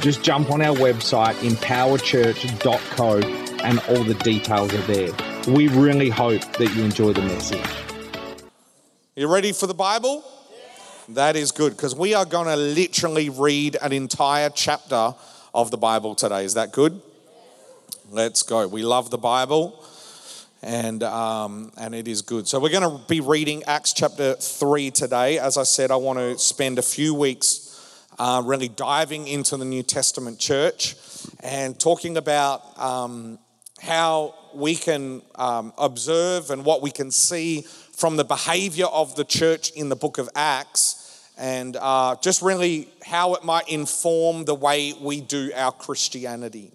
just jump on our website, empowerchurch.co, and all the details are there. We really hope that you enjoy the message. You ready for the Bible? That is good because we are going to literally read an entire chapter of the Bible today. Is that good? Let's go. We love the Bible and um, and it is good. So we're going to be reading Acts chapter three today. As I said, I want to spend a few weeks uh, really diving into the New Testament church and talking about um, how we can um, observe and what we can see from the behavior of the church in the book of Acts, and uh, just really how it might inform the way we do our Christianity.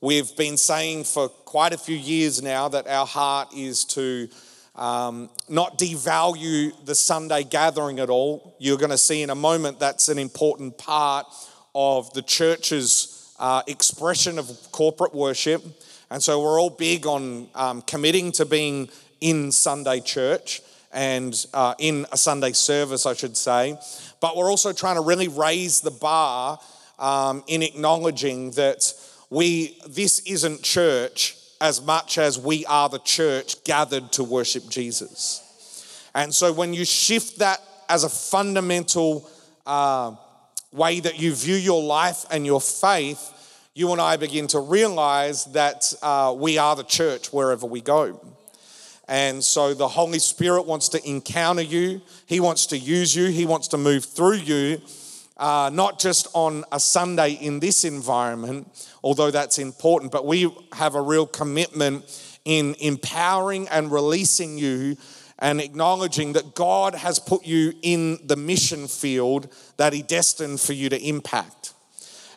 We've been saying for quite a few years now that our heart is to um, not devalue the Sunday gathering at all. You're going to see in a moment that's an important part of the church's uh, expression of corporate worship. And so we're all big on um, committing to being in Sunday church and uh, in a Sunday service, I should say. But we're also trying to really raise the bar um, in acknowledging that we this isn't church as much as we are the church gathered to worship Jesus. And so when you shift that as a fundamental uh, way that you view your life and your faith, you and I begin to realize that uh, we are the church wherever we go. And so the Holy Spirit wants to encounter you, He wants to use you, He wants to move through you uh, not just on a Sunday in this environment, although that's important, but we have a real commitment in empowering and releasing you and acknowledging that God has put you in the mission field that He destined for you to impact.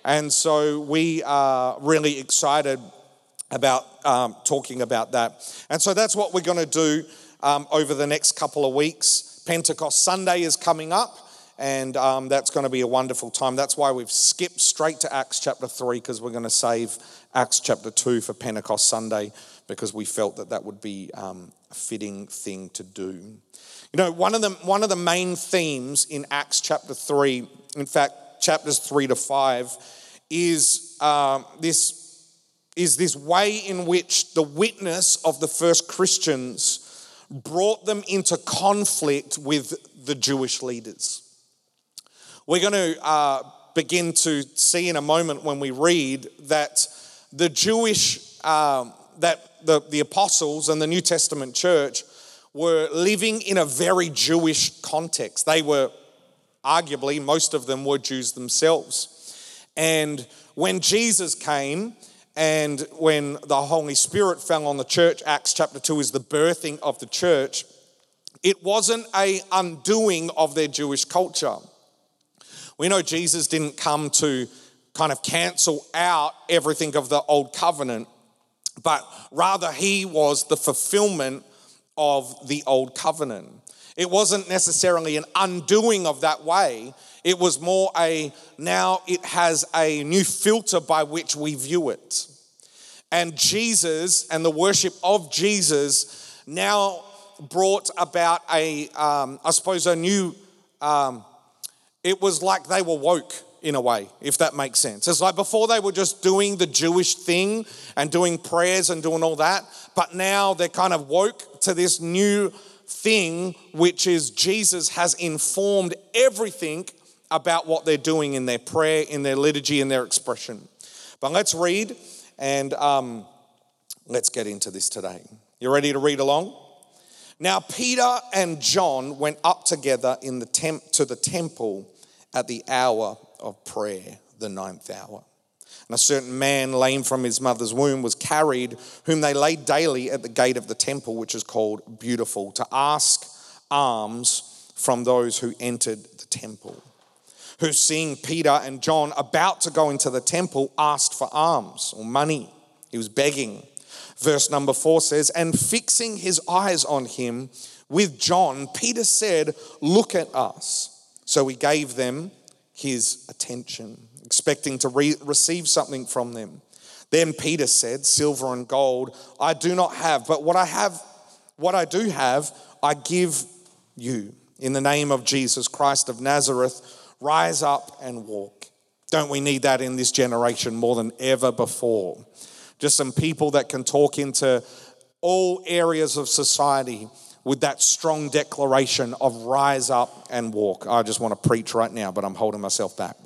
And so we are really excited about um, talking about that. And so that's what we're going to do um, over the next couple of weeks. Pentecost Sunday is coming up and um, that's going to be a wonderful time. That's why we've skipped straight to Acts chapter 3 because we're going to save Acts chapter 2 for Pentecost Sunday because we felt that that would be um, a fitting thing to do. You know, one of, the, one of the main themes in Acts chapter 3, in fact, chapters 3 to 5, is, uh, this, is this way in which the witness of the first Christians brought them into conflict with the Jewish leaders. We're going to uh, begin to see in a moment when we read that the Jewish, um, that the, the apostles and the New Testament church were living in a very Jewish context. They were, arguably, most of them were Jews themselves. And when Jesus came, and when the Holy Spirit fell on the church, Acts chapter 2 is the birthing of the church, it wasn't a undoing of their Jewish culture. We know Jesus didn't come to kind of cancel out everything of the old covenant, but rather he was the fulfillment of the old covenant. It wasn't necessarily an undoing of that way, it was more a now it has a new filter by which we view it. And Jesus and the worship of Jesus now brought about a, um, I suppose, a new um, it was like they were woke in a way, if that makes sense. It's like before they were just doing the Jewish thing and doing prayers and doing all that, but now they're kind of woke to this new thing, which is Jesus has informed everything about what they're doing in their prayer, in their liturgy, in their expression. But let's read and um, let's get into this today. You ready to read along? Now, Peter and John went up together in the temp- to the temple at the hour of prayer, the ninth hour. And a certain man, lame from his mother's womb, was carried, whom they laid daily at the gate of the temple, which is called Beautiful, to ask alms from those who entered the temple. Who, seeing Peter and John about to go into the temple, asked for alms or money. He was begging. Verse number four says, And fixing his eyes on him with John, Peter said, Look at us. So he gave them his attention, expecting to re- receive something from them. Then Peter said, Silver and gold I do not have, but what I have, what I do have, I give you. In the name of Jesus Christ of Nazareth, rise up and walk. Don't we need that in this generation more than ever before? Just some people that can talk into all areas of society with that strong declaration of rise up and walk. I just want to preach right now, but I'm holding myself back.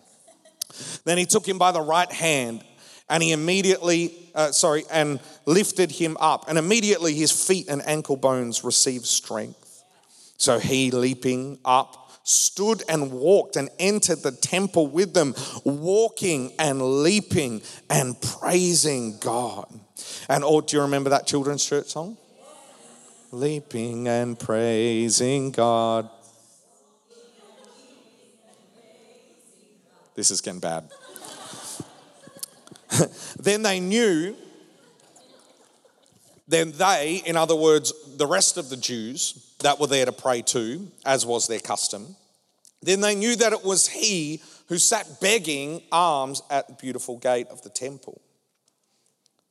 Then he took him by the right hand and he immediately, uh, sorry, and lifted him up. And immediately his feet and ankle bones received strength. So he, leaping up, stood and walked and entered the temple with them, walking and leaping and praising God. And oh, do you remember that children's church song? Leaping and praising God. This is getting bad. then they knew, then they, in other words, the rest of the Jews that were there to pray to, as was their custom, then they knew that it was he who sat begging alms at the beautiful gate of the temple.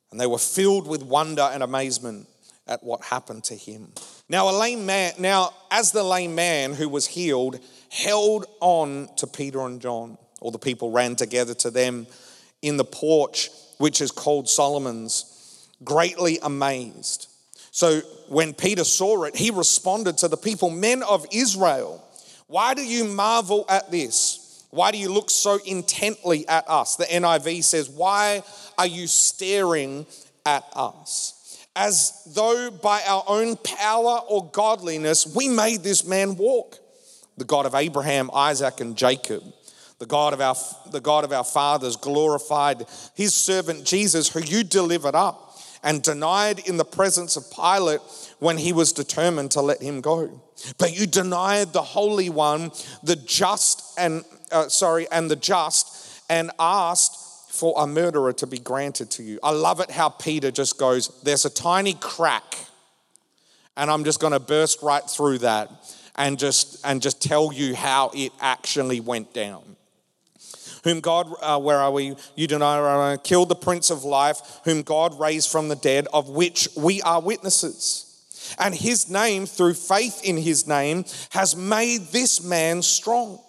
And they were filled with wonder and amazement at what happened to him. Now, a lame man, now, as the lame man who was healed held on to Peter and John, all the people ran together to them in the porch, which is called Solomon's, greatly amazed. So when Peter saw it, he responded to the people, Men of Israel, why do you marvel at this? Why do you look so intently at us? The NIV says, Why are you staring at us? As though by our own power or godliness we made this man walk. The God of Abraham, Isaac, and Jacob the God of our the God of our fathers glorified his servant Jesus who you delivered up and denied in the presence of Pilate when he was determined to let him go but you denied the holy one the just and uh, sorry and the just and asked for a murderer to be granted to you i love it how peter just goes there's a tiny crack and i'm just going to burst right through that and just and just tell you how it actually went down whom God, uh, where are we? You deny, uh, killed the Prince of Life, whom God raised from the dead, of which we are witnesses. And his name, through faith in his name, has made this man strong,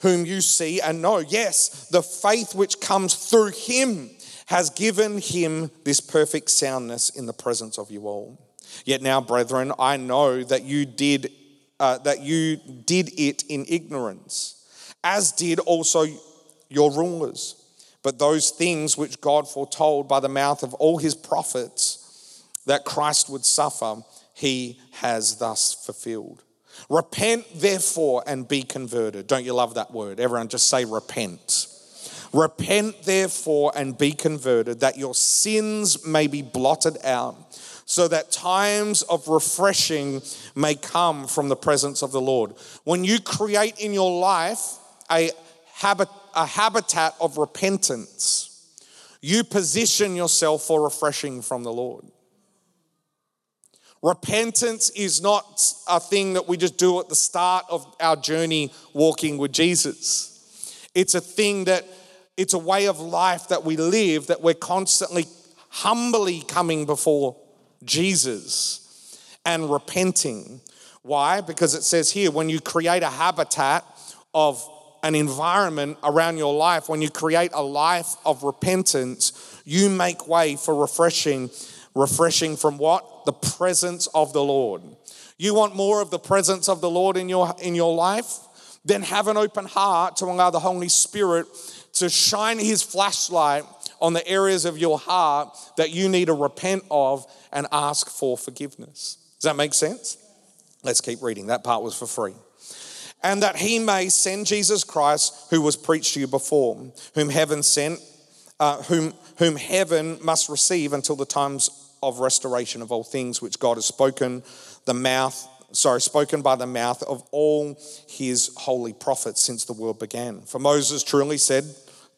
whom you see and know. Yes, the faith which comes through him has given him this perfect soundness in the presence of you all. Yet now, brethren, I know that you did uh, that you did it in ignorance, as did also your rulers. But those things which God foretold by the mouth of all his prophets that Christ would suffer, he has thus fulfilled. Repent, therefore, and be converted. Don't you love that word? Everyone just say repent. Repent, therefore, and be converted, that your sins may be blotted out, so that times of refreshing may come from the presence of the Lord. When you create in your life a habit a habitat of repentance, you position yourself for refreshing from the Lord. Repentance is not a thing that we just do at the start of our journey walking with Jesus. It's a thing that, it's a way of life that we live that we're constantly humbly coming before Jesus and repenting. Why? Because it says here when you create a habitat of an environment around your life, when you create a life of repentance, you make way for refreshing. Refreshing from what? The presence of the Lord. You want more of the presence of the Lord in your, in your life? Then have an open heart to allow the Holy Spirit to shine His flashlight on the areas of your heart that you need to repent of and ask for forgiveness. Does that make sense? Let's keep reading. That part was for free and that he may send Jesus Christ, who was preached to you before, whom heaven sent, uh, whom, whom heaven must receive until the times of restoration of all things which God has spoken, the mouth, sorry, spoken by the mouth of all his holy prophets since the world began. For Moses truly said,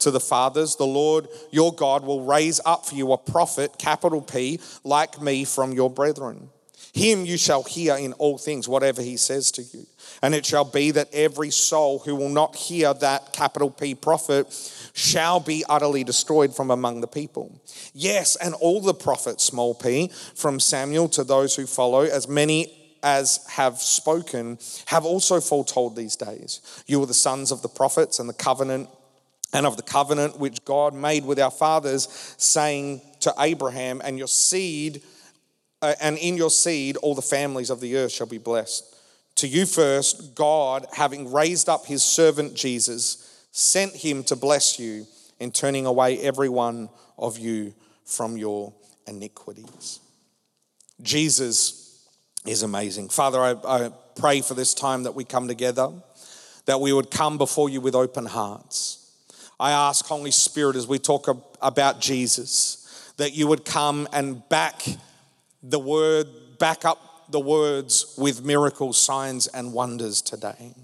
to the fathers, the Lord your God will raise up for you a prophet, capital P, like me from your brethren. Him you shall hear in all things, whatever he says to you. And it shall be that every soul who will not hear that capital P prophet shall be utterly destroyed from among the people. Yes, and all the prophets, small p, from Samuel to those who follow, as many as have spoken, have also foretold these days. You are the sons of the prophets and the covenant and of the covenant which God made with our fathers, saying to Abraham, and your seed, Uh, and in your seed all the families of the earth shall be blessed. To you first, God, having raised up his servant Jesus, sent him to bless you in turning away every one of you from your iniquities. Jesus is amazing. Father, I, I, pray for this time that we come together, that we would come before you with open hearts. I ask, Holy Spirit, as we talk about Jesus, that you would come and back the word, back up the words with miracles, signs, and wonders today.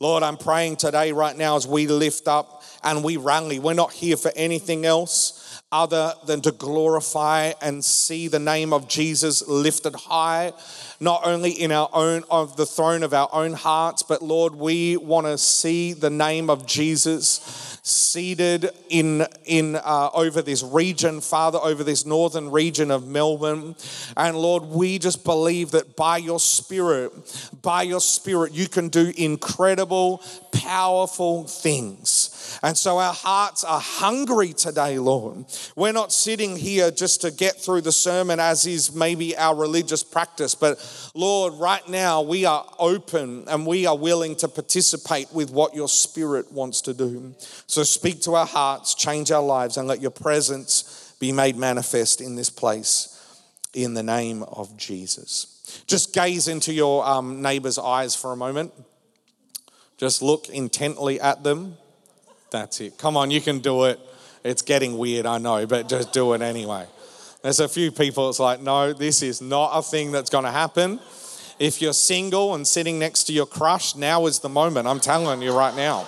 Lord, I'm praying today, right now, as we lift up and we rally. We're not here for anything else other than to glorify and see the name of Jesus lifted high, not only in our own, of the throne of our own hearts, but Lord, we want to see the name of Jesus seated in, in uh, over this region, Father, over this northern region of Melbourne. And Lord, we just believe that by your Spirit, by your Spirit, you can do incredible, powerful things. And so our hearts are hungry today, Lord. We're not sitting here just to get through the sermon as is maybe our religious practice, but Lord, right now we are open and we are willing to participate with what your Spirit wants to do. Speak to our hearts, change our lives, and let your presence be made manifest in this place in the name of Jesus. Just gaze into your um, neighbor's eyes for a moment. Just look intently at them. That's it. Come on, you can do it. It's getting weird, I know, but just do it anyway. There's a few people, it's like, no, this is not a thing that's going to happen. If you're single and sitting next to your crush, now is the moment. I'm telling you right now.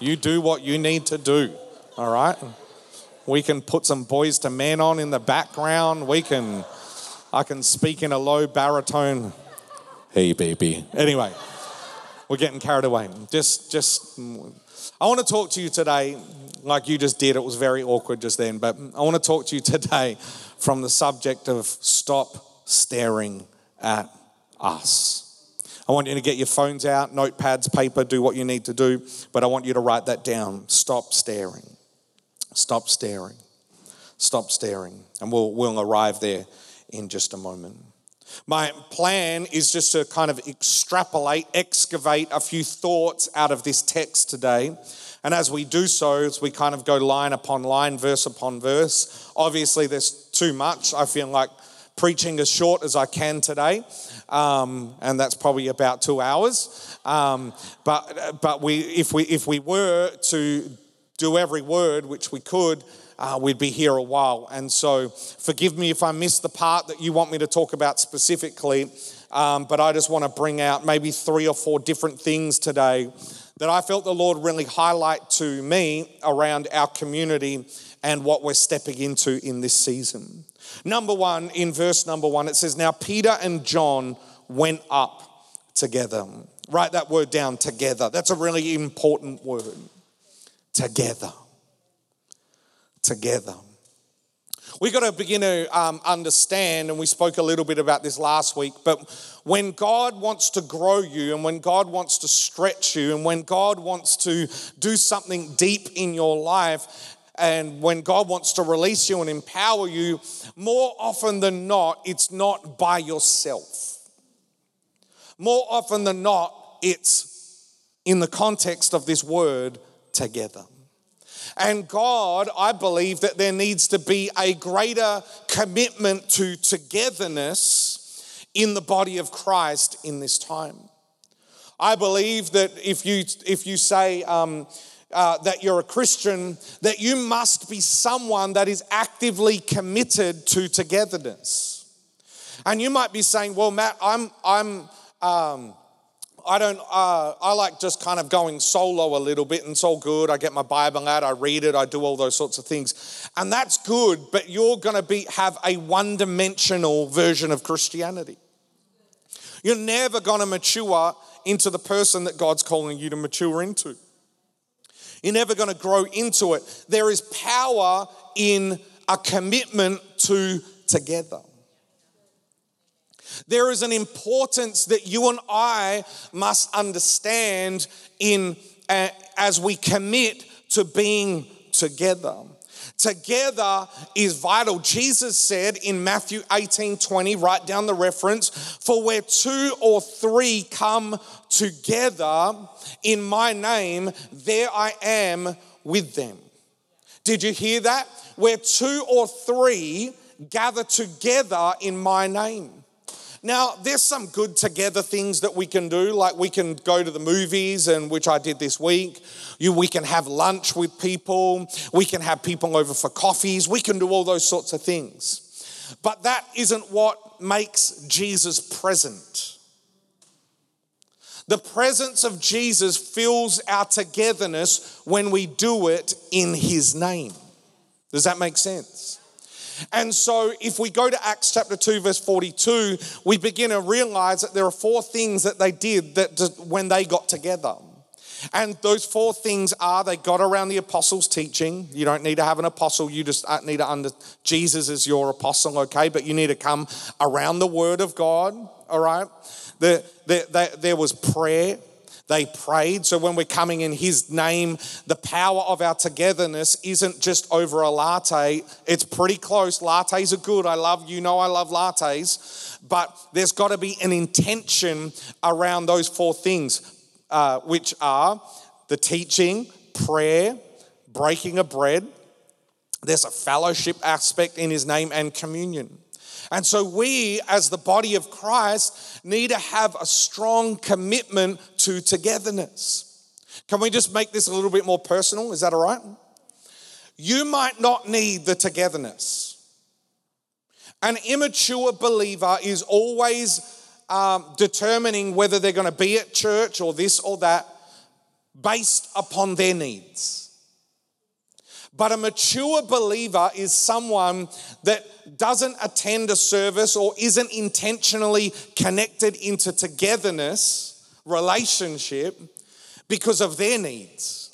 You do what you need to do, all right? We can put some Boyz II Men on in the background. We can, I can speak in a low baritone. Hey, baby. Anyway, we're getting carried away. Just, just, I want to talk to you today, like you just did. It was very awkward just then, but I want to talk to you today from the subject of stop staring at us. I want you to get your phones out, notepads, paper, do what you need to do, but I want you to write that down. Stop staring. Stop staring. Stop staring. And we'll, we'll arrive there in just a moment. My plan is just to kind of extrapolate, excavate a few thoughts out of this text today. And as we do so, as we kind of go line upon line, verse upon verse, obviously there's too much. I feel like preaching as short as I can today, um, and that's probably about two hours. Um, but but we if we if we were to do every word, which we could, uh, we'd be here a while. And so, forgive me if I missed the part that you want me to talk about specifically. Um, but I just want to bring out maybe three or four different things today that I felt the Lord really highlight to me around our community and what we're stepping into in this season. Number one, in verse number one, it says, Now Peter and John went up together. Write that word down together. That's a really important word. Together. Together. We've got to begin to um, understand, and we spoke a little bit about this last week, but when God wants to grow you, and when God wants to stretch you, and when God wants to do something deep in your life, and when God wants to release you and empower you, more often than not, it's not by yourself. More often than not, it's in the context of this word together. And God, I believe that there needs to be a greater commitment to togetherness in the body of Christ in this time. I believe that if you if you say um, uh, that you're a Christian, that you must be someone that is actively committed to togetherness. And you might be saying, "Well, Matt, I'm I'm." Um, I don't, uh, I like just kind of going solo a little bit, and it's all good. I get my Bible out, I read it, I do all those sorts of things. And that's good, but you're going to be, have a one dimensional version of Christianity. You're never going to mature into the person that God's calling you to mature into. You're never going to grow into it. There is power in a commitment to together. There is an importance that you and I must understand in uh, as we commit to being together. Together is vital. Jesus said in Matthew 18 20, write down the reference, for where two or three come together in my name, there I am with them. Did you hear that? Where two or three gather together in my name. Now, there's some good together things that we can do, like we can go to the movies, and which I did this week. You, we can have lunch with people. We can have people over for coffees. We can do all those sorts of things. But that isn't what makes Jesus present. The presence of Jesus fills our togetherness when we do it in His name. Does that make sense? And so, if we go to Acts chapter 2, verse 42, we begin to realize that there are four things that they did that when they got together. And those four things are they got around the apostles' teaching. You don't need to have an apostle, you just uh, need to under Jesus is your apostle, okay? But you need to come around the word of God, all right? The, the, the, there was prayer, they prayed. So when we're coming in His name, the power of our togetherness isn't just over a latte. It's pretty close. Lattes are good. I love, you know, I love lattes. But there's got to be an intention around those four things, uh, which are the teaching, prayer, breaking of bread. There's a fellowship aspect in His name and communion. And so we, as the body of Christ, need to have a strong commitment to togetherness. Can we just make this a little bit more personal? Is that all right? You might not need the togetherness. An immature believer is always um, determining whether they're going to be at church or this or that based upon their needs. But a mature believer is someone that doesn't attend a service or isn't intentionally connected into togetherness, relationship, because of their needs.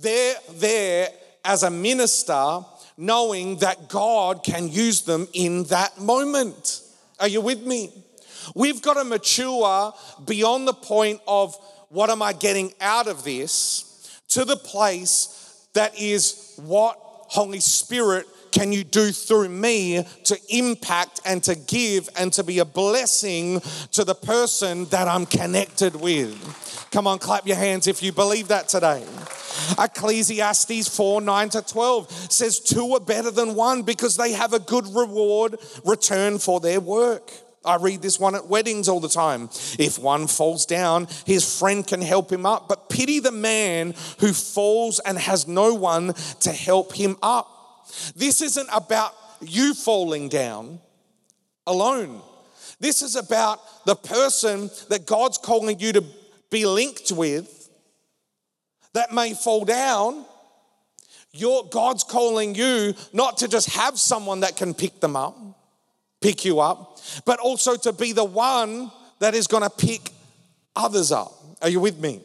They're there as a minister, knowing that God can use them in that moment. Are you with me? We've got to mature beyond the point of what am I getting out of this to the place that is what Holy Spirit can you do through me to impact and to give and to be a blessing to the person that I'm connected with? Come on, clap your hands if you believe that today. Ecclesiastes 4 9 to 12 says, Two are better than one because they have a good reward return for their work. I read this one at weddings all the time. If one falls down, his friend can help him up, but pity the man who falls and has no one to help him up. This isn't about you falling down alone. This is about the person that God's calling you to be linked with that may fall down. Your God's calling you not to just have someone that can pick them up, pick you up, but also to be the one that is going to pick others up. Are you with me?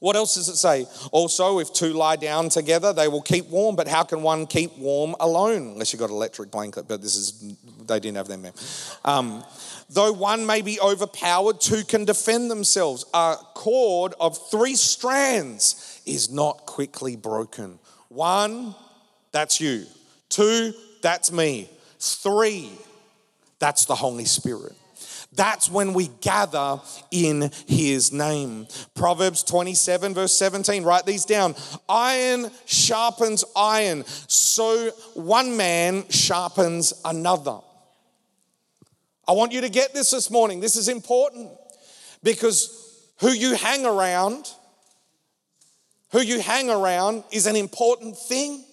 What else does it say? Also, if two lie down together, they will keep warm. But how can one keep warm alone? Unless you've got an electric blanket, but this is, they didn't have them there. Um, though one may be overpowered, two can defend themselves. A cord of three strands is not quickly broken. One, that's you. Two, that's me. Three, that's the Holy Spirit. That's when we gather in his name. Proverbs 27, verse 17, write these down. Iron sharpens iron, so one man sharpens another. I want you to get this this morning. This is important because who you hang around, who you hang around is an important thing.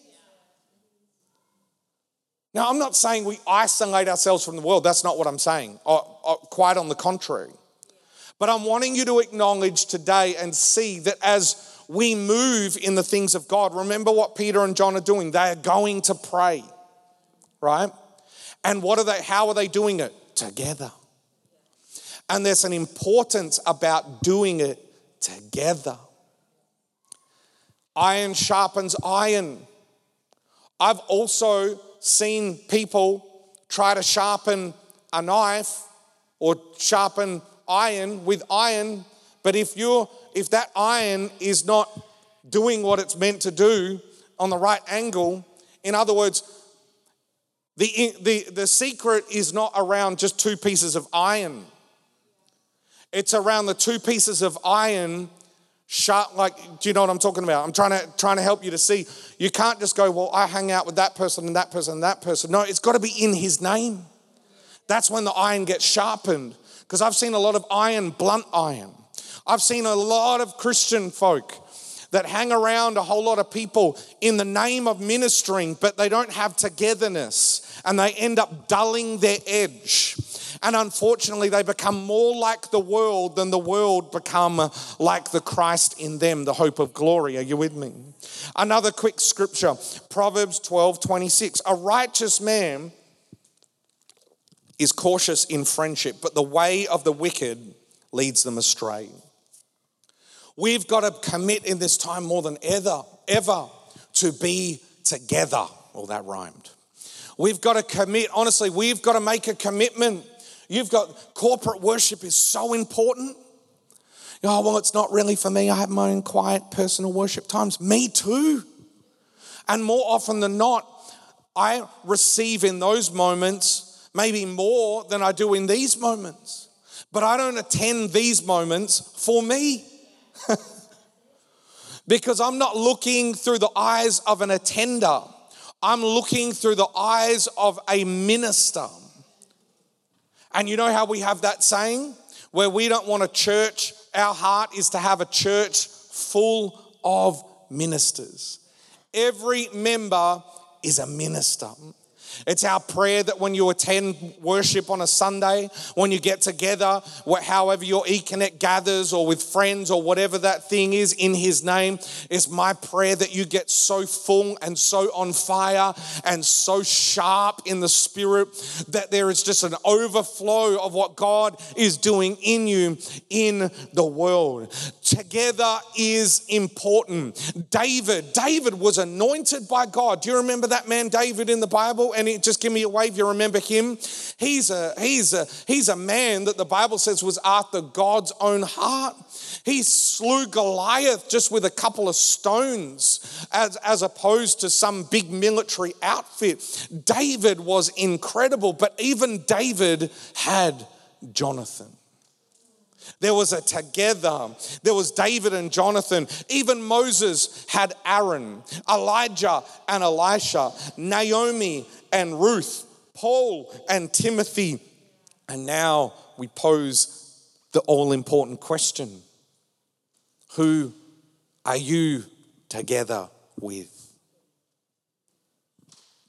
Now, I'm not saying we isolate ourselves from the world. That's not what I'm saying. Uh, uh, quite on the contrary. But I'm wanting you to acknowledge today and see that as we move in the things of God, remember what Peter and John are doing. They are going to pray, right? And what are they, how are they doing it? Together. And there's an importance about doing it together. Iron sharpens iron. I've also seen people try to sharpen a knife or sharpen iron with iron, but if you're if that iron is not doing what it's meant to do on the right angle, in other words, the, the, the secret is not around just two pieces of iron. It's around the two pieces of iron sharp like do you know what i'm talking about? I'm trying to trying to help you to see. You can't just go well i hang out with that person and that person and that person. No it's got to be in his name. That's when the iron gets sharpened because i've seen a lot of iron blunt iron. I've seen a lot of christian folk that hang around a whole lot of people in the name of ministering but they don't have togetherness and they end up dulling their edge and unfortunately, they become more like the world than the world become like the Christ in them, the hope of glory. Are you with me? Another quick scripture Proverbs 12 26. A righteous man is cautious in friendship, but the way of the wicked leads them astray. We've got to commit in this time more than ever, ever to be together. Well, that rhymed. We've got to commit, honestly, we've got to make a commitment You've got corporate worship is so important. Oh, well, it's not really for me. I have my own quiet personal worship times. Me too. And more often than not, I receive in those moments maybe more than I do in these moments. But I don't attend these moments for me. because I'm not looking through the eyes of an attender, I'm looking through the eyes of a minister. And you know how we have that saying? Where we don't want a church, our heart is to have a church full of ministers. Every member is a minister. It's our prayer that when you attend worship on a Sunday, when you get together, however your eConnect gathers or with friends or whatever that thing is in His name, it's my prayer that you get so full and so on fire and so sharp in the Spirit that there is just an overflow of what God is doing in you in the world. Together is important. David, David was anointed by God. Do you remember that man, David, in the Bible? And just give me a wave. You remember him? He's a he's a he's a man that the Bible says was after God's own heart. He slew Goliath just with a couple of stones, as, as opposed to some big military outfit. David was incredible, but even David had Jonathan. There was a together. There was David and Jonathan. Even Moses had Aaron, Elijah and Elisha, Naomi and Ruth, Paul and Timothy. And now we pose the all important question Who are you together with?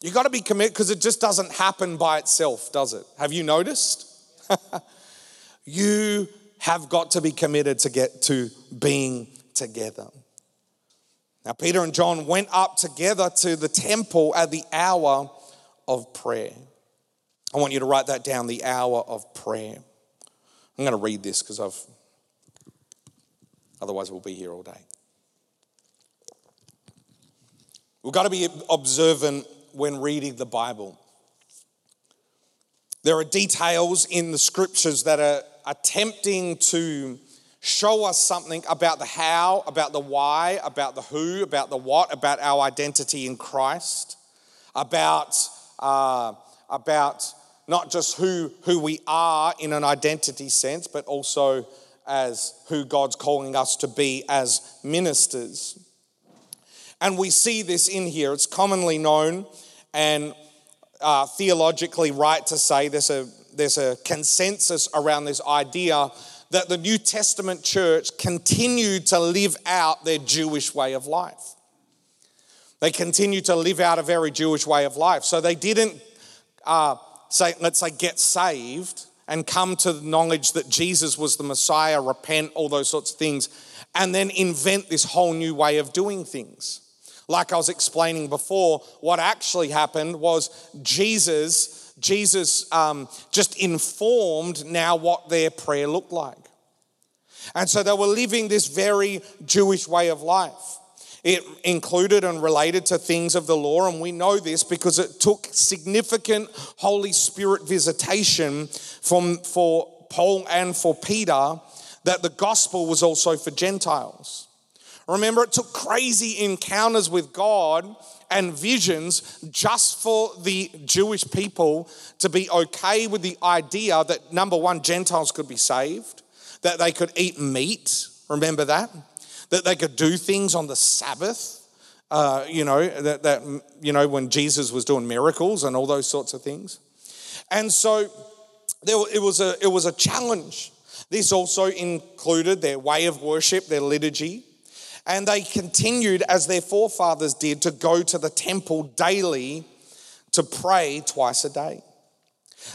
You got to be committed because it just doesn't happen by itself, does it? Have you noticed? you have got to be committed to get to being together. Now, Peter and John went up together to the temple at the hour of prayer. I want you to write that down the hour of prayer. I'm going to read this because I've, otherwise, we'll be here all day. We've got to be observant when reading the Bible. There are details in the scriptures that are attempting to show us something about the how, about the why, about the who, about the what, about our identity in Christ, about uh, about not just who, who we are in an identity sense, but also as who God's calling us to be as ministers. And we see this in here. It's commonly known and uh, theologically right to say there's a, there's a consensus around this idea that the New Testament church continued to live out their Jewish way of life. They continued to live out a very Jewish way of life. So they didn't uh, say, let's say, get saved and come to the knowledge that Jesus was the Messiah, repent, all those sorts of things, and then invent this whole new way of doing things. Like I was explaining before, what actually happened was Jesus, Jesus um, just informed now what their prayer looked like. And so they were living this very Jewish way of life. It included and related to things of the law, and we know this because it took significant Holy Spirit visitation from, for Paul and for Peter that the gospel was also for Gentiles. Remember, it took crazy encounters with God and visions just for the Jewish people to be okay with the idea that number one, Gentiles could be saved, that they could eat meat. Remember that? That they could do things on the Sabbath. Uh, you know, that, that, you know, when Jesus was doing miracles and all those sorts of things. And so there, it, was a, it was a challenge. This also included their way of worship, their liturgy. And they continued, as their forefathers did, to go to the temple daily to pray twice a day.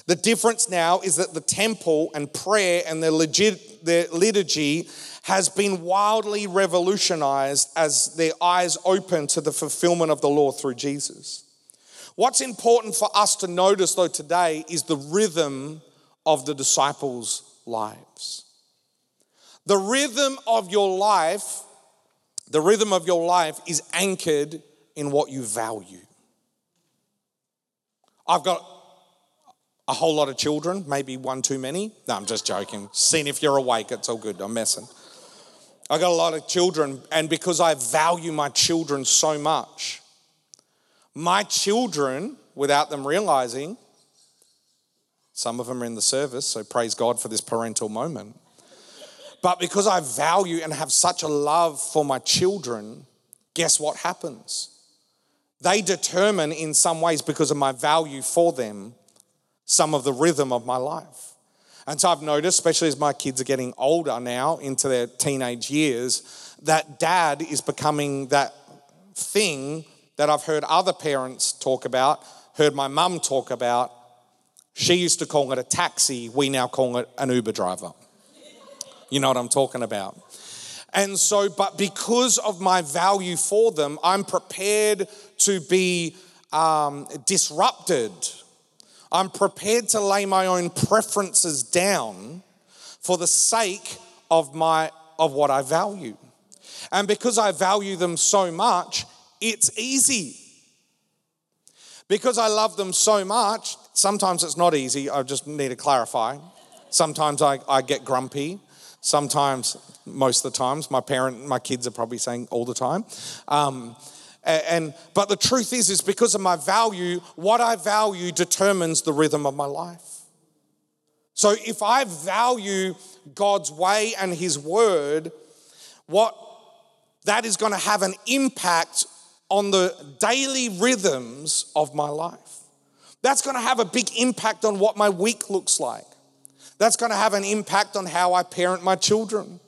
The difference now is that the temple and prayer and their, legit, their liturgy has been wildly revolutionized as their eyes open to the fulfillment of the law through Jesus. What's important for us to notice, though, today is the rhythm of the disciples' lives. The rhythm of your life, the rhythm of your life is anchored in what you value. I've got a whole lot of children, maybe one too many. No, I'm just joking. Seeing if you're awake, it's all good. I'm messing. I got a lot of children, and because I value my children so much, my children, without them realizing, some of them are in the service, so praise God for this parental moment. But because I value and have such a love for my children, guess what happens? They determine, in some ways, because of my value for them, some of the rhythm of my life. And so I've noticed, especially as my kids are getting older now into their teenage years, that dad is becoming that thing that I've heard other parents talk about, heard my mum talk about. She used to call it a taxi, we now call it an Uber driver. You know what I'm talking about. And so, but because of my value for them, I'm prepared to be um, disrupted I'm prepared to lay my own preferences down for the sake of my of what I value. And because I value them so much, it's easy. Because I love them so much, sometimes it's not easy. I just need to clarify. Sometimes I, I get grumpy. Sometimes, most of the times, my parent, my kids are probably saying all the time. Um, and, but the truth is, is because of my value, what I value determines the rhythm of my life. So if I value God's way and His word, what that is going to have an impact on the daily rhythms of my life. That's going to have a big impact on what my week looks like. That's going to have an impact on how I parent my children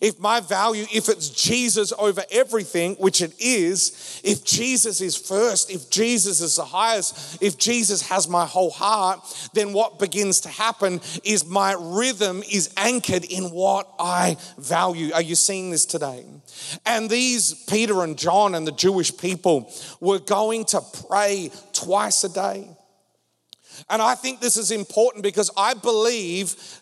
if my value, if it's Jesus over everything, which it is, if Jesus is first, if Jesus is the highest, if Jesus has my whole heart, then what begins to happen is my rhythm is anchored in what I value. Are you seeing this today? And these Peter and John and the Jewish people were going to pray twice a day. And I think this is important because I believe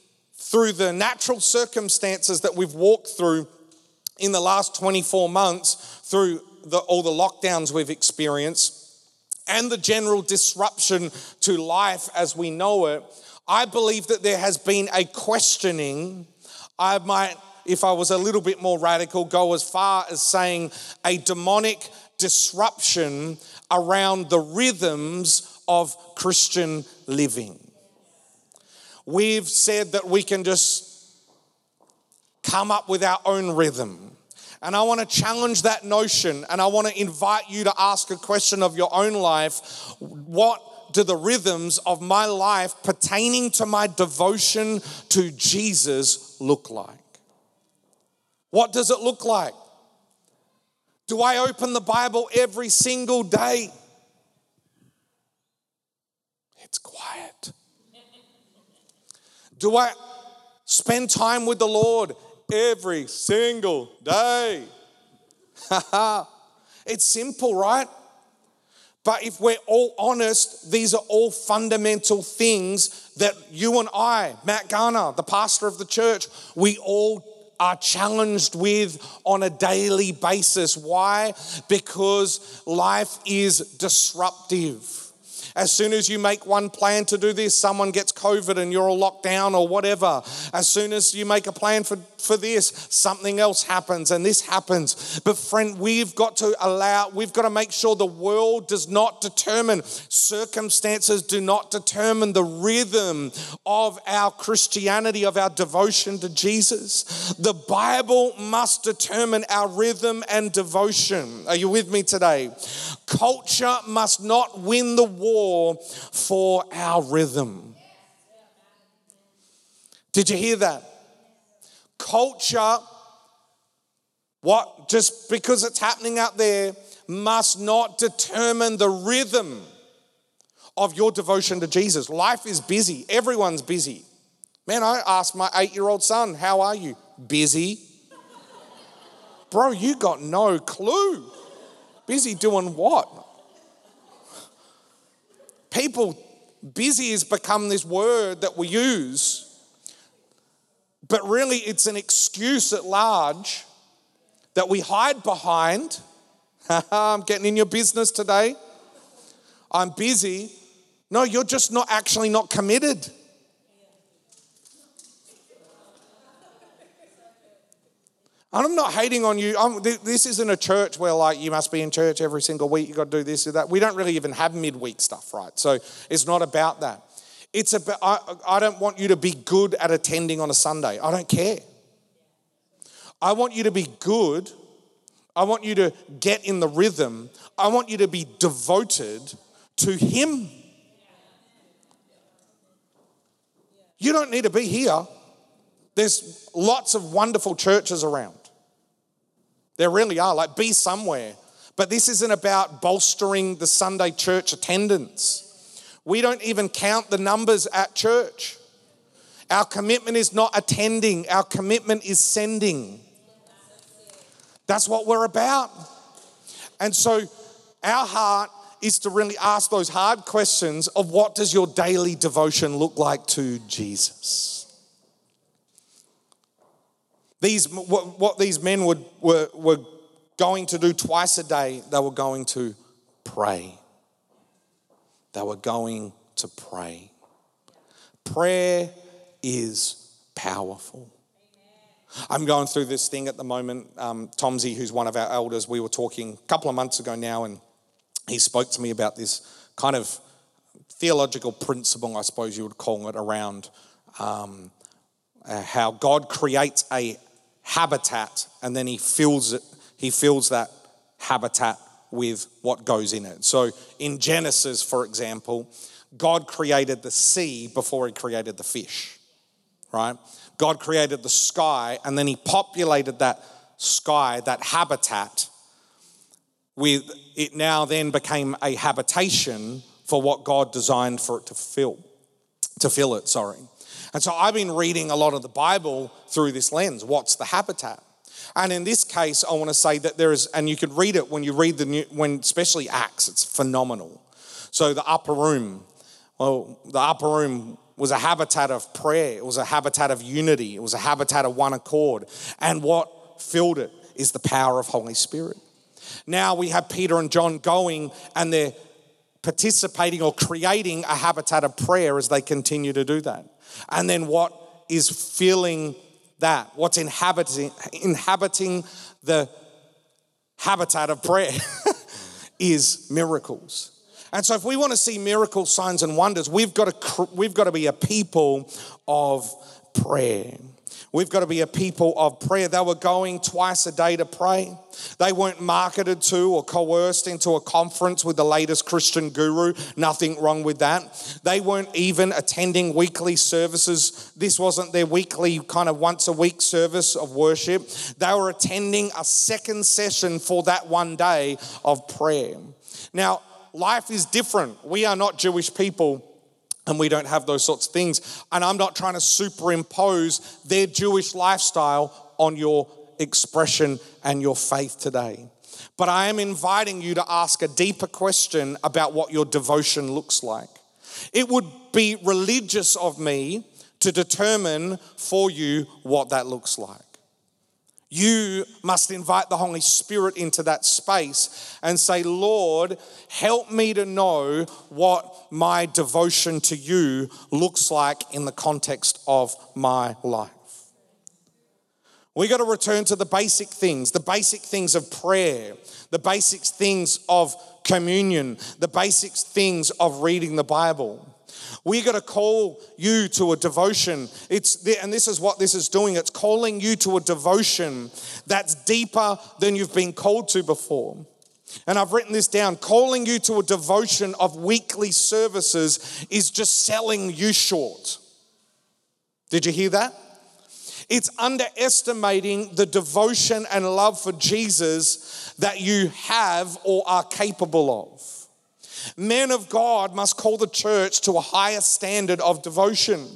through the natural circumstances that we've walked through in the last 24 months, through the, all the lockdowns we've experienced, and the general disruption to life as we know it, I believe that there has been a questioning. I might, if I was a little bit more radical, go as far as saying a demonic disruption around the rhythms of Christian living. We've said that we can just come up with our own rhythm. And I want to challenge that notion and I want to invite you to ask a question of your own life. What do the rhythms of my life pertaining to my devotion to Jesus look like? What does it look like? Do I open the Bible every single day? It's quiet. Do I spend time with the Lord every single day? it's simple, right? But if we're all honest, these are all fundamental things that you and I, Matt Garner, the pastor of the church, we all are challenged with on a daily basis. Why? Because life is disruptive. As soon as you make one plan to do this, someone gets COVID and you're all locked down or whatever. As soon as you make a plan for, for this, something else happens and this happens. But, friend, we've got to allow, we've got to make sure the world does not determine, circumstances do not determine the rhythm of our Christianity, of our devotion to Jesus. The Bible must determine our rhythm and devotion. Are you with me today? Culture must not win the war for our rhythm. Did you hear that? Culture, what, just because it's happening out there, must not determine the rhythm of your devotion to Jesus. Life is busy, everyone's busy. Man, I asked my eight year old son, How are you? Busy. Bro, you got no clue. Busy doing what? People, busy has become this word that we use, but really it's an excuse at large that we hide behind. I'm getting in your business today. I'm busy. No, you're just not actually not committed. And I'm not hating on you. I'm, this isn't a church where like you must be in church every single week. You got to do this or that. We don't really even have midweek stuff, right? So it's not about that. It's about. I, I don't want you to be good at attending on a Sunday. I don't care. I want you to be good. I want you to get in the rhythm. I want you to be devoted to Him. You don't need to be here. There's lots of wonderful churches around. There really are. Like, be somewhere. But this isn't about bolstering the Sunday church attendance. We don't even count the numbers at church. Our commitment is not attending, our commitment is sending. That's what we're about. And so, our heart is to really ask those hard questions of what does your daily devotion look like to Jesus? These, what, what these men would, were, were going to do twice a day, they were going to pray. They were going to pray. Prayer is powerful. I'm going through this thing at the moment. Um, Tomsy, who's one of our elders, we were talking a couple of months ago now, and he spoke to me about this kind of theological principle, I suppose you would call it, around um, uh, how God creates a habitat and then he fills it he fills that habitat with what goes in it so in genesis for example god created the sea before he created the fish right god created the sky and then he populated that sky that habitat with it now then became a habitation for what god designed for it to fill to fill it sorry and so I've been reading a lot of the Bible through this lens. What's the habitat? And in this case, I want to say that there is, and you can read it when you read the new, when especially Acts, it's phenomenal. So the upper room, well, the upper room was a habitat of prayer, it was a habitat of unity, it was a habitat of one accord. And what filled it is the power of Holy Spirit. Now we have Peter and John going and they're participating or creating a habitat of prayer as they continue to do that. And then what is filling that? What's inhabiting, inhabiting the habitat of prayer is miracles. And so, if we want to see miracles, signs, and wonders, we've got to, we've got to be a people of prayer. We've got to be a people of prayer. They were going twice a day to pray. They weren't marketed to or coerced into a conference with the latest Christian guru. Nothing wrong with that. They weren't even attending weekly services. This wasn't their weekly, kind of once a week service of worship. They were attending a second session for that one day of prayer. Now, life is different. We are not Jewish people and we don't have those sorts of things. And I'm not trying to superimpose their Jewish lifestyle on your expression and your faith today. But I am inviting you to ask a deeper question about what your devotion looks like. It would be religious of me to determine for you what that looks like. You must invite the Holy Spirit into that space and say, Lord, help me to know what my devotion to you looks like in the context of my life. We got to return to the basic things, the basic things of prayer, the basic things of communion, the basic things of reading the Bible. We got to call you to a devotion. It's and this is what this is doing. It's calling you to a devotion that's deeper than you've been called to before. And I've written this down. Calling you to a devotion of weekly services is just selling you short. Did you hear that? It's underestimating the devotion and love for Jesus that you have or are capable of. Men of God must call the church to a higher standard of devotion,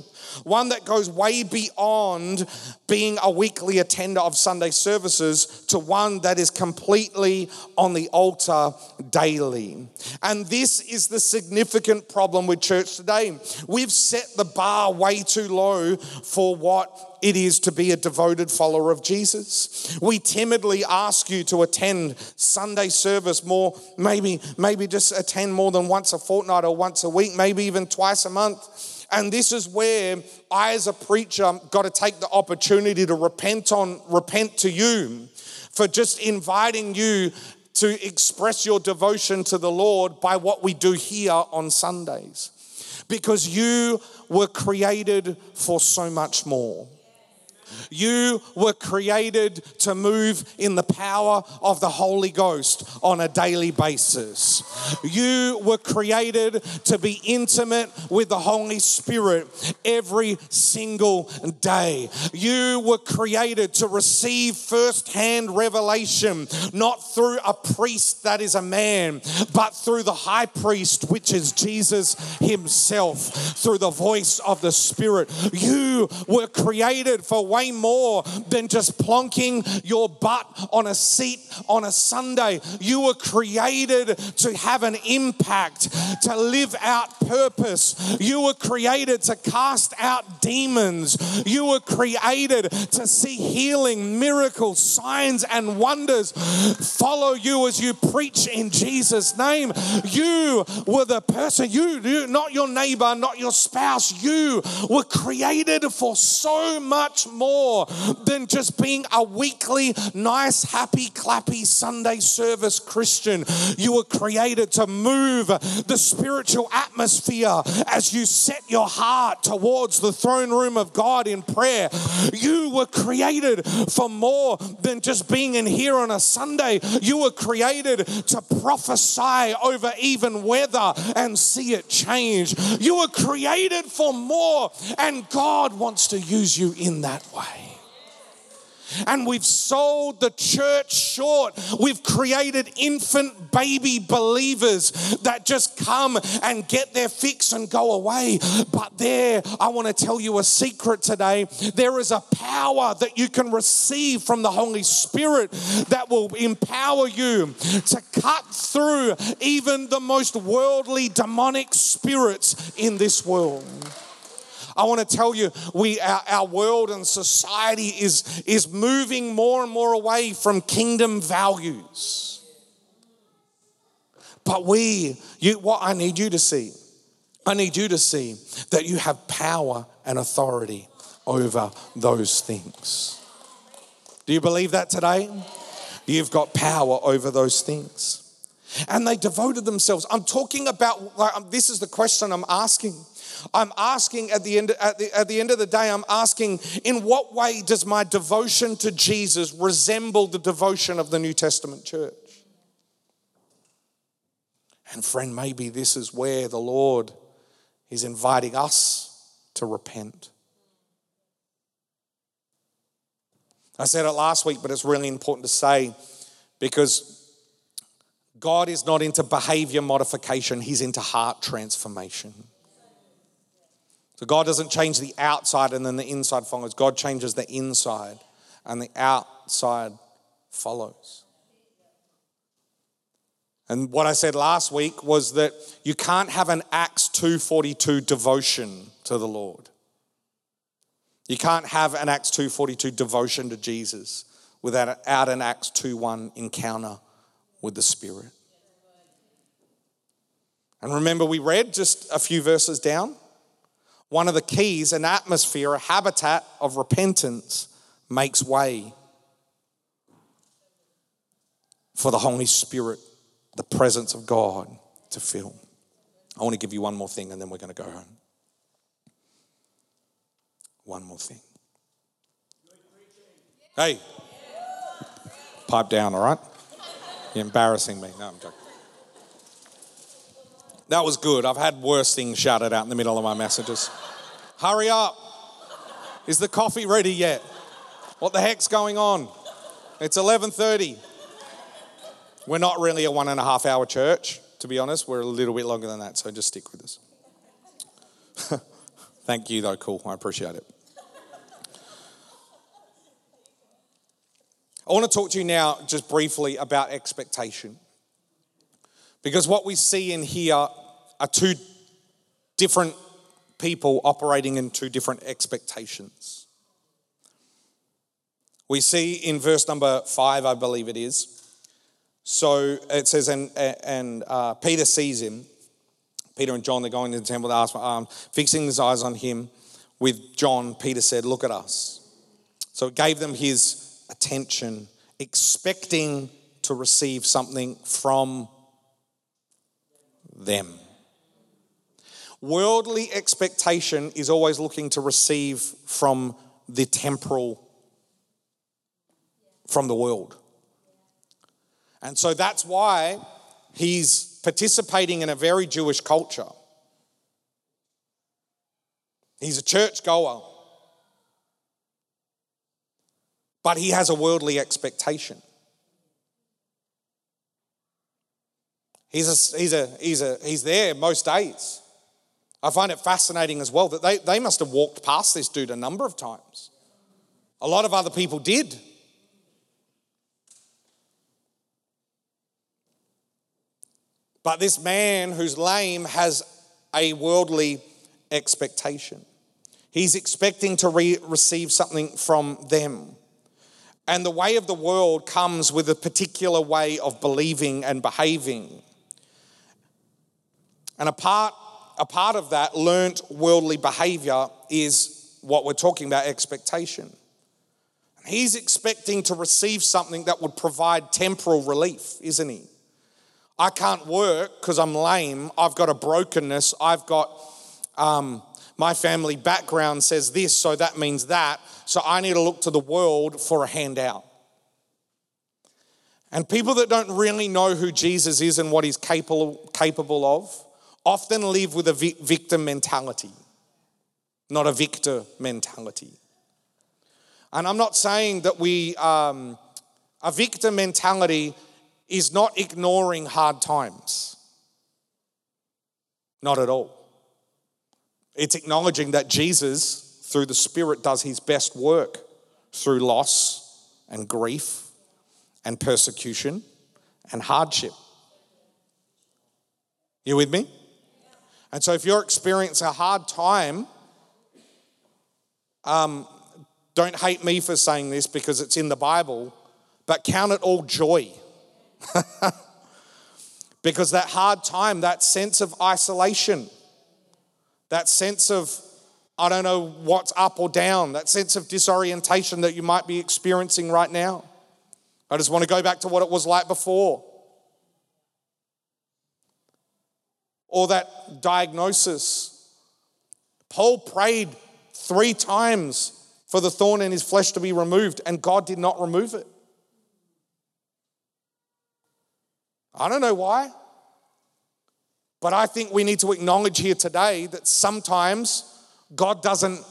one that goes way beyond being a weekly attender of Sunday services to one that is completely on the altar daily. And this is the significant problem with church today. We've set the bar way too low for what it is to be a devoted follower of Jesus. We timidly ask you to attend Sunday service more, maybe, maybe just attend more than once a fortnight or once a week, maybe even twice a month. And this is where I, as a preacher, got to take the opportunity to repent on, repent to you for just inviting you to express your devotion to the Lord by what we do here on Sundays. Because you were created for so much more. You were created to move in the power of the Holy Ghost on a daily basis. You were created to be intimate with the Holy Spirit every single day. You were created to receive first-hand revelation, not through a priest that is a man, but through the high priest, which is Jesus Himself, through the voice of the Spirit. You were created for way more than just plonking your butt on a seat on a Sunday. You were created to have an impact, to live out purpose. You were created to cast out demons. You were created to see healing, miracles, signs, and wonders follow you as you preach in Jesus' name. You were the person, you, you not your neighbor, not your spouse, you were created for so much more than just being a weekly, nice, happy, clappy Sunday service Christian. You were created to move the spiritual atmosphere as you set your heart towards the throne room of God in prayer. You were created for more than just being in here on a Sunday. You were created to prophesy over even weather and see it change. You were created for more, and God wants to use you in that way and we've sold the church short. We've created infant baby believers that just come and get their fix and go away. But there, I want to tell you a secret today. There is a power that you can receive from the Holy Spirit that will empower you to cut through even the most worldly demonic spirits in this world. I want to tell you, we our, our world and society is, is moving more and more away from kingdom values. But we, you, what I need you to see, I need you to see that you have power and authority over those things. Do you believe that today? You've got power over those things. And they devoted themselves. I'm talking about, like, um, this is the question I'm asking. I'm asking at the, end, at, the, at the end of the day, I'm asking, in what way does my devotion to Jesus resemble the devotion of the New Testament church? And friend, maybe this is where the Lord is inviting us to repent. I said it last week, but it's really important to say because God is not into behavior modification, He's into heart transformation. So God doesn't change the outside and then the inside follows. God changes the inside and the outside follows. And what I said last week was that you can't have an Acts 2:42 devotion to the Lord. You can't have an Acts 2:42 devotion to Jesus without an Acts 2:1 encounter with the Spirit. And remember we read just a few verses down one of the keys, an atmosphere, a habitat of repentance makes way for the Holy Spirit, the presence of God to fill. I want to give you one more thing and then we're going to go home. One more thing. Hey, pipe down, all right? You're embarrassing me. No, I'm joking. That was good. I've had worse things shouted out in the middle of my messages. Hurry up. Is the coffee ready yet? What the heck's going on? It's 11:30. We're not really a one and a half hour church, to be honest. We're a little bit longer than that, so just stick with us. Thank you, though. Cool. I appreciate it. I want to talk to you now just briefly about expectation. Because what we see in here are two different people operating in two different expectations. We see in verse number five, I believe it is. So it says, and, and uh, Peter sees him. Peter and John, they're going to the temple to ask, um, fixing his eyes on him with John, Peter said, Look at us. So it gave them his attention, expecting to receive something from them. Worldly expectation is always looking to receive from the temporal, from the world. And so that's why he's participating in a very Jewish culture. He's a church goer, but he has a worldly expectation. He's, a, he's, a, he's, a, he's there most days. I find it fascinating as well that they, they must have walked past this dude a number of times. A lot of other people did. But this man who's lame has a worldly expectation. He's expecting to re- receive something from them. And the way of the world comes with a particular way of believing and behaving. And a part, a part of that learnt worldly behavior is what we're talking about expectation. He's expecting to receive something that would provide temporal relief, isn't he? I can't work because I'm lame. I've got a brokenness. I've got um, my family background says this, so that means that. So I need to look to the world for a handout. And people that don't really know who Jesus is and what he's capable, capable of, often live with a victim mentality, not a victor mentality. And I'm not saying that we, um, a victor mentality is not ignoring hard times. Not at all. It's acknowledging that Jesus, through the Spirit, does his best work through loss and grief and persecution and hardship. You with me? And so, if you're experiencing a hard time, um, don't hate me for saying this because it's in the Bible, but count it all joy. because that hard time, that sense of isolation, that sense of, I don't know what's up or down, that sense of disorientation that you might be experiencing right now. I just want to go back to what it was like before. Or that diagnosis. Paul prayed three times for the thorn in his flesh to be removed, and God did not remove it. I don't know why, but I think we need to acknowledge here today that sometimes God doesn't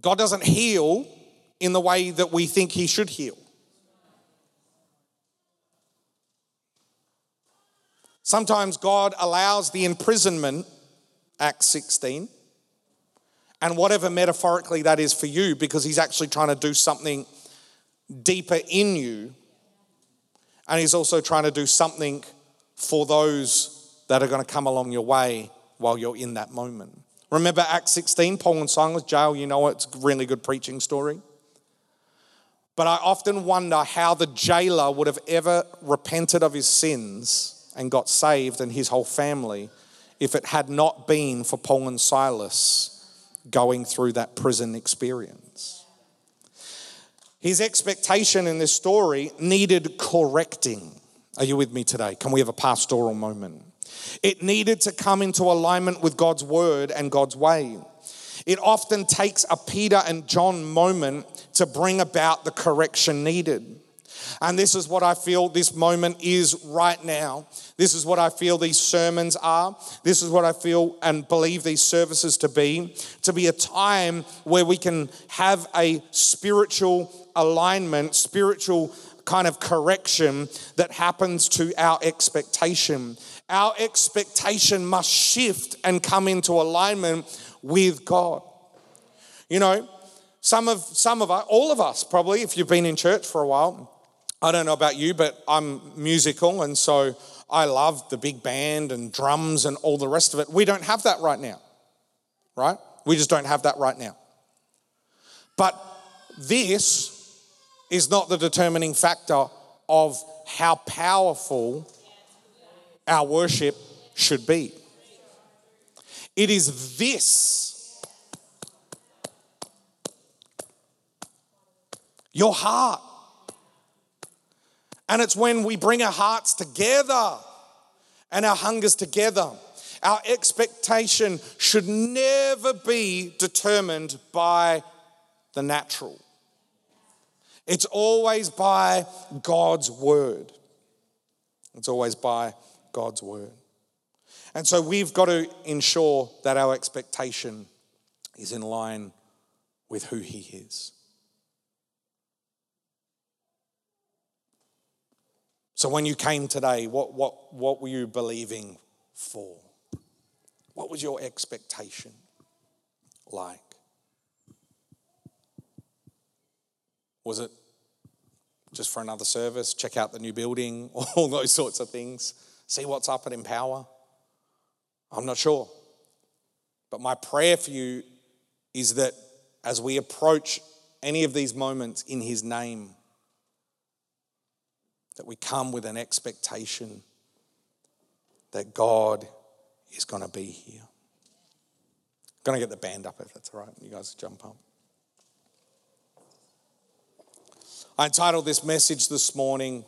God doesn't heal in the way that we think he should heal. Sometimes God allows the imprisonment Acts 16, and whatever metaphorically that is for you, because he's actually trying to do something deeper in you, and he's also trying to do something for those that are going to come along your way while you're in that moment. Remember Acts 16, Paul and Silas, jail, you know it's a really good preaching story. But I often wonder how the jailer would have ever repented of his sins and got saved and his whole family if it had not been for Paul and Silas going through that prison experience. His expectation in this story needed correcting. Are you with me today? Can we have a pastoral moment? It needed to come into alignment with God's word and God's way. It often takes a Peter and John moment to bring about the correction needed. And this is what I feel this moment is right now. This is what I feel these sermons are. This is what I feel and believe these services to be to be a time where we can have a spiritual alignment, spiritual kind of correction that happens to our expectation. Our expectation must shift and come into alignment with God. You know, some of some of us, all of us probably, if you've been in church for a while, I don't know about you, but I'm musical, and so I love the big band and drums and all the rest of it. We don't have that right now, right? We just don't have that right now. But this is not the determining factor of how powerful our worship should be. It is this your heart. And it's when we bring our hearts together and our hungers together. Our expectation should never be determined by the natural. It's always by God's word. It's always by God's word. And so we've got to ensure that our expectation is in line with who He is. So when you came today, what, what, what were you believing for? What was your expectation like? Was it just for another service, check out the new building, all those sorts of things, see what's up at Empower? I'm not sure. But my prayer for you is that as we approach any of these moments in His name, that we come with an expectation that God is going to be here. I'm going to get the band up if that's all right. You guys jump up. I entitled this message this morning,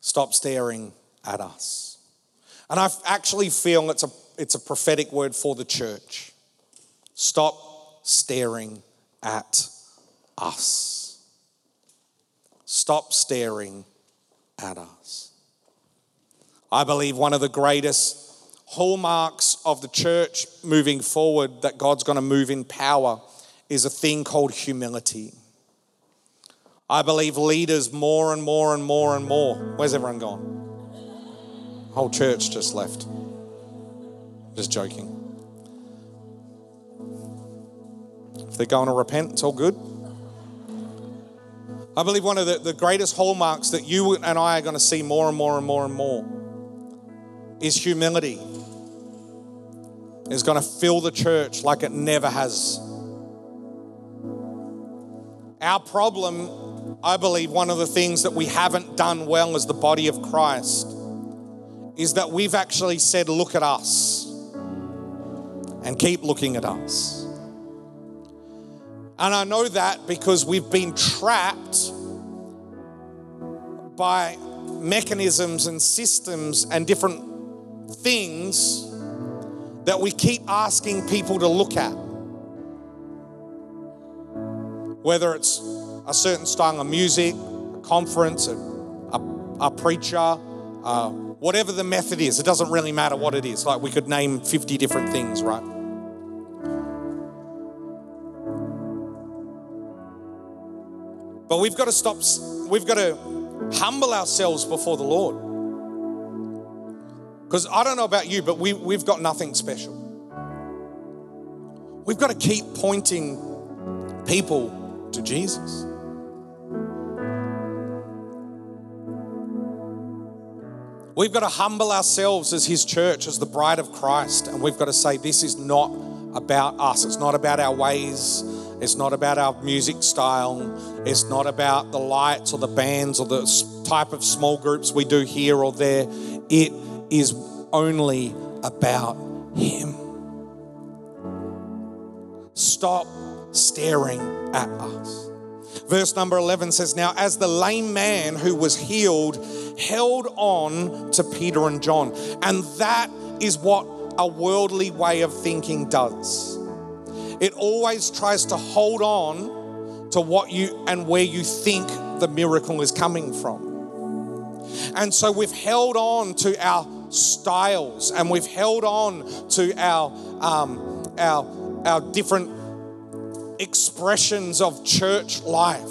Stop Staring at Us. And I actually feel it's a, it's a prophetic word for the church. Stop staring at us. Stop staring at us. I believe one of the greatest hallmarks of the church moving forward that God's going to move in power is a thing called humility. I believe leaders more and more and more and more. Where's everyone gone? Whole church just left. Just joking. If they're going to repent, it's all good. I believe one of the, the greatest hallmarks that you and I are going to see more and more and more and more is humility. Is going to fill the church like it never has. Our problem I believe one of the things that we haven't done well as the body of Christ is that we've actually said, Look at us, and keep looking at us. And I know that because we've been trapped by mechanisms and systems and different things that we keep asking people to look at. Whether it's a certain style of music, a conference, a, a, a preacher, uh, whatever the method is. It doesn't really matter what it is. Like we could name 50 different things, right? But we've got to stop, we've got to humble ourselves before the Lord. Because I don't know about you, but we, we've got nothing special. We've got to keep pointing people to Jesus. We've got to humble ourselves as His church, as the bride of Christ, and we've got to say, This is not about us. It's not about our ways. It's not about our music style. It's not about the lights or the bands or the type of small groups we do here or there. It is only about Him. Stop staring at us. Verse number 11 says, Now, as the lame man who was healed held on to Peter and John, and that is what a worldly way of thinking does. It always tries to hold on to what you and where you think the miracle is coming from. And so we've held on to our styles and we've held on to our, um, our, our different expressions of church life.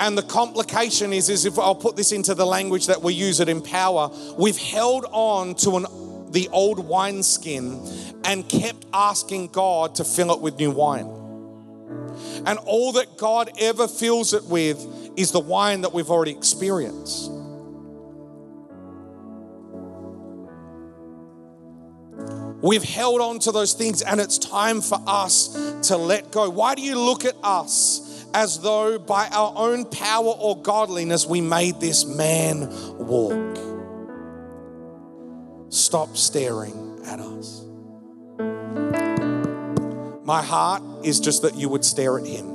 And the complication is, is if I'll put this into the language that we use at Empower, we've held on to an, the old wineskin and kept asking God to fill it with new wine. And all that God ever fills it with is the wine that we've already experienced. We've held on to those things, and it's time for us to let go. Why do you look at us as though by our own power or godliness we made this man walk? Stop staring at us. My heart is just that you would stare at him.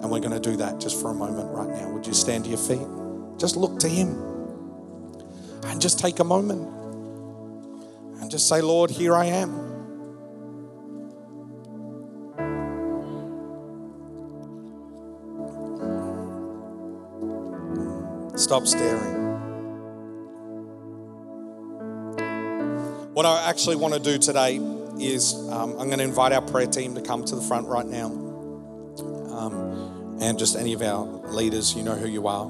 And we're going to do that just for a moment right now. Would you stand to your feet? Just look to him and just take a moment and just say, Lord, here I am. Stop staring. What I actually want to do today is um, I'm going to invite our prayer team to come to the front right now. Um, and just any of our leaders, you know who you are.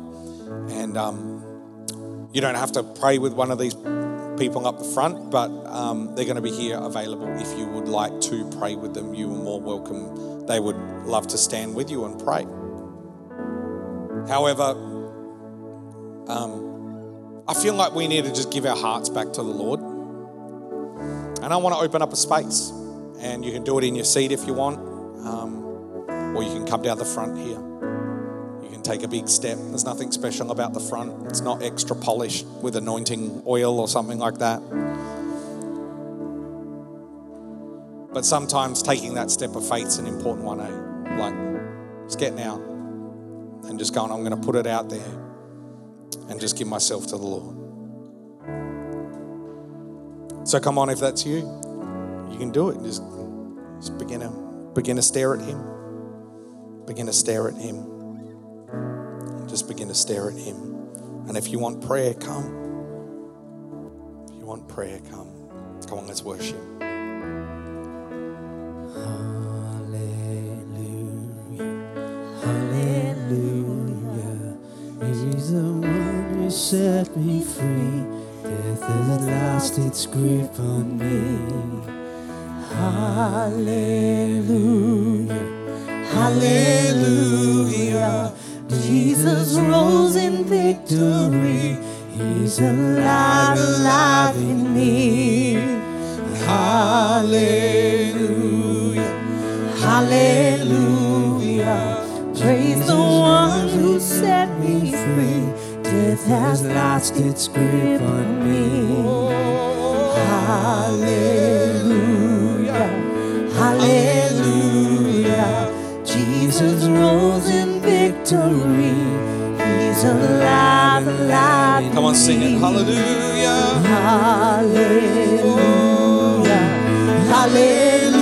And um, you don't have to pray with one of these people up the front, but um, they're going to be here available if you would like to pray with them. You are more welcome. They would love to stand with you and pray. However, um, I feel like we need to just give our hearts back to the Lord. And I want to open up a space. And you can do it in your seat if you want, um, or you can come down the front here. You can take a big step. There's nothing special about the front, it's not extra polished with anointing oil or something like that. But sometimes taking that step of faith is an important one, eh? Like just getting out and just going, I'm going to put it out there and just give myself to the Lord. So come on, if that's you, you can do it. Just, just begin to begin to stare at Him. Begin to stare at Him. Just begin to stare at Him. And if you want prayer, come. If you want prayer, come. Come on, let's worship. Set me free. Death has lost its grip on me. Hallelujah. Hallelujah. Jesus rose in victory. He's alive, alive in me. Hallelujah. Hallelujah. Praise the one who set me free. Death has lost its grip on me. Hallelujah. Hallelujah. Jesus rose in victory. He's alive, alive. Come on, sing it. Hallelujah. Hallelujah. Hallelujah.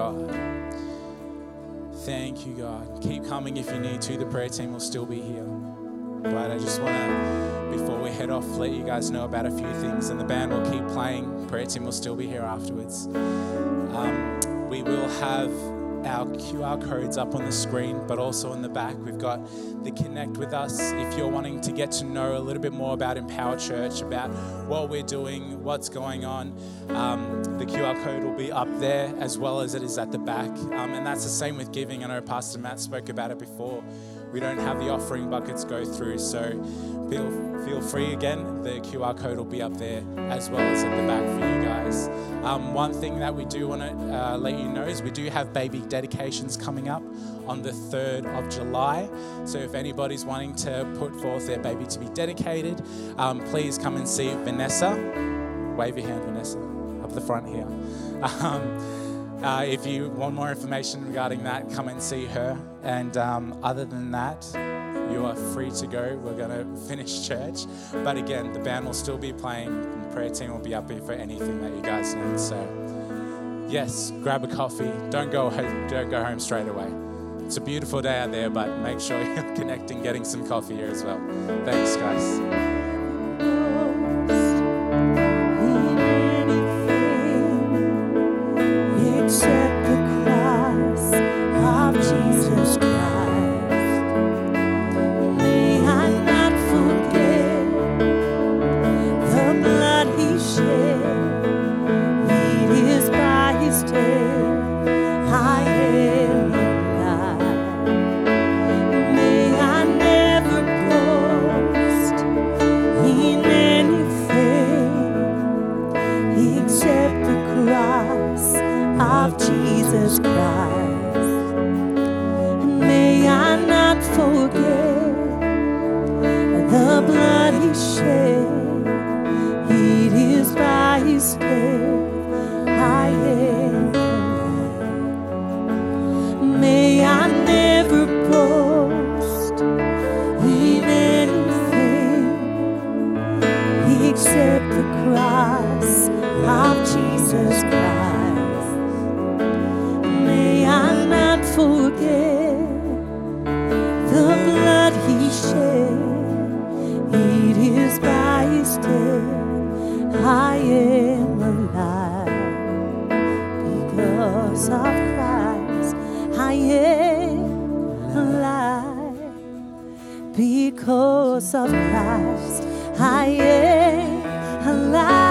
God. Thank you, God. Keep coming if you need to. The prayer team will still be here. But I just want to, before we head off, let you guys know about a few things. And the band will keep playing. Prayer team will still be here afterwards. Um, we will have our QR codes up on the screen, but also in the back, we've got the Connect with Us. If you're wanting to get to know a little bit more about Empower Church, about what we're doing, what's going on, um, the QR code will be up there as well as it is at the back. Um, and that's the same with giving. I know Pastor Matt spoke about it before. We don't have the offering buckets go through, so feel feel free again. The QR code will be up there as well as at the back for you guys. Um, one thing that we do want to uh, let you know is we do have baby dedications coming up on the 3rd of July. So if anybody's wanting to put forth their baby to be dedicated, um, please come and see Vanessa. Wave your hand, Vanessa, up the front here. Um, uh, if you want more information regarding that, come and see her. And um, other than that, you are free to go. We're going to finish church. But again, the band will still be playing, and the prayer team will be up here for anything that you guys need. So, yes, grab a coffee. Don't go home, don't go home straight away. It's a beautiful day out there, but make sure you're connecting, getting some coffee here as well. Thanks, guys. Of Jesus Christ. May I not forget the blood He shed. It is by His death of Christ. I am alive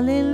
Hallelujah.